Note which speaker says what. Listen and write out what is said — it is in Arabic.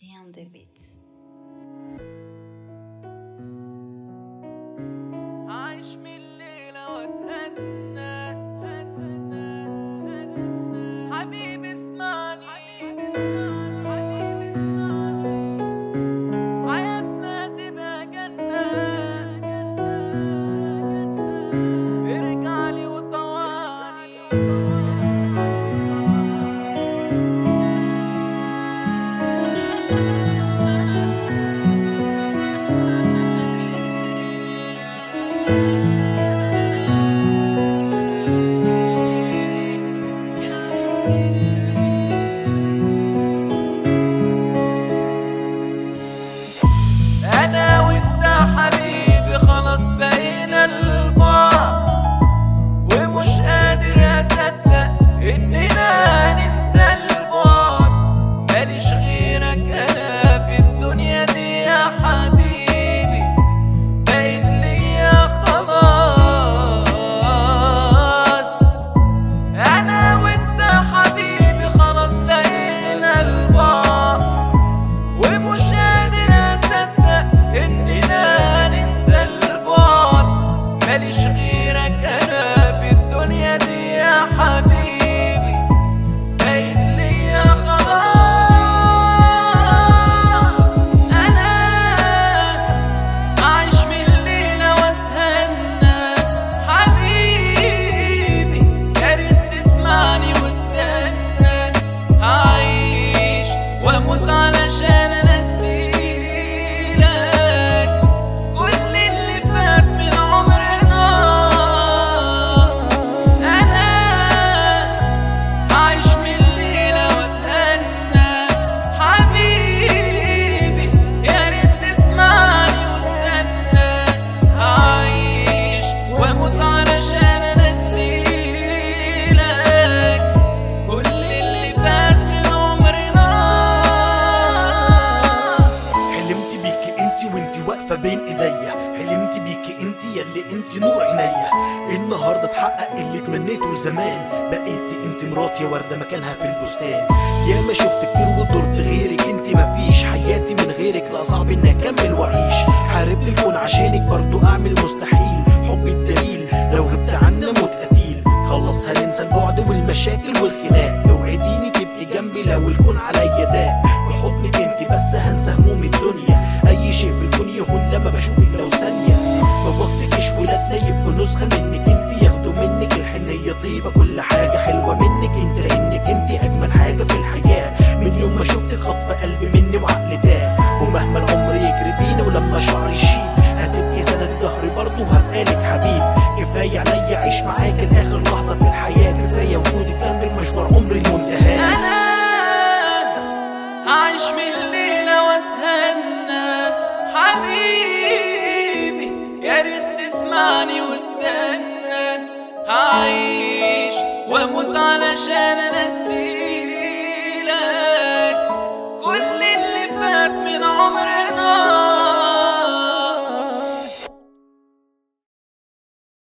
Speaker 1: the end of. ايديا حلمت بيكي انت ياللي انت نور عينيا. النهارده اتحقق اللي تمنيته زمان. بقيتي انت مراتي وردة مكانها في البستان. يا ما شفت كتير ودرت غيرك. انت مفيش حياتي من غيرك. لا صعب اني اكمل واعيش حاربت الكون عشانك برضو اعمل مستحيل. حبي الدليل لو غبت عنا موت قتيل. خلص هننسى البعد والمشاكل والخناق. اوعديني تبقي جنبي لو الكون عليا داق نسخه منك. انت ياخدوا منك الحنية طيبة كل حاجة حلوة منك. انت لأنك انت أجمل حاجة في الحياة. من يوم ما شفتك خطف قلبي مني وعقلي تاه. ومهما العمر يجري بينا ولما شعري
Speaker 2: هعيش واموت علشان انسيك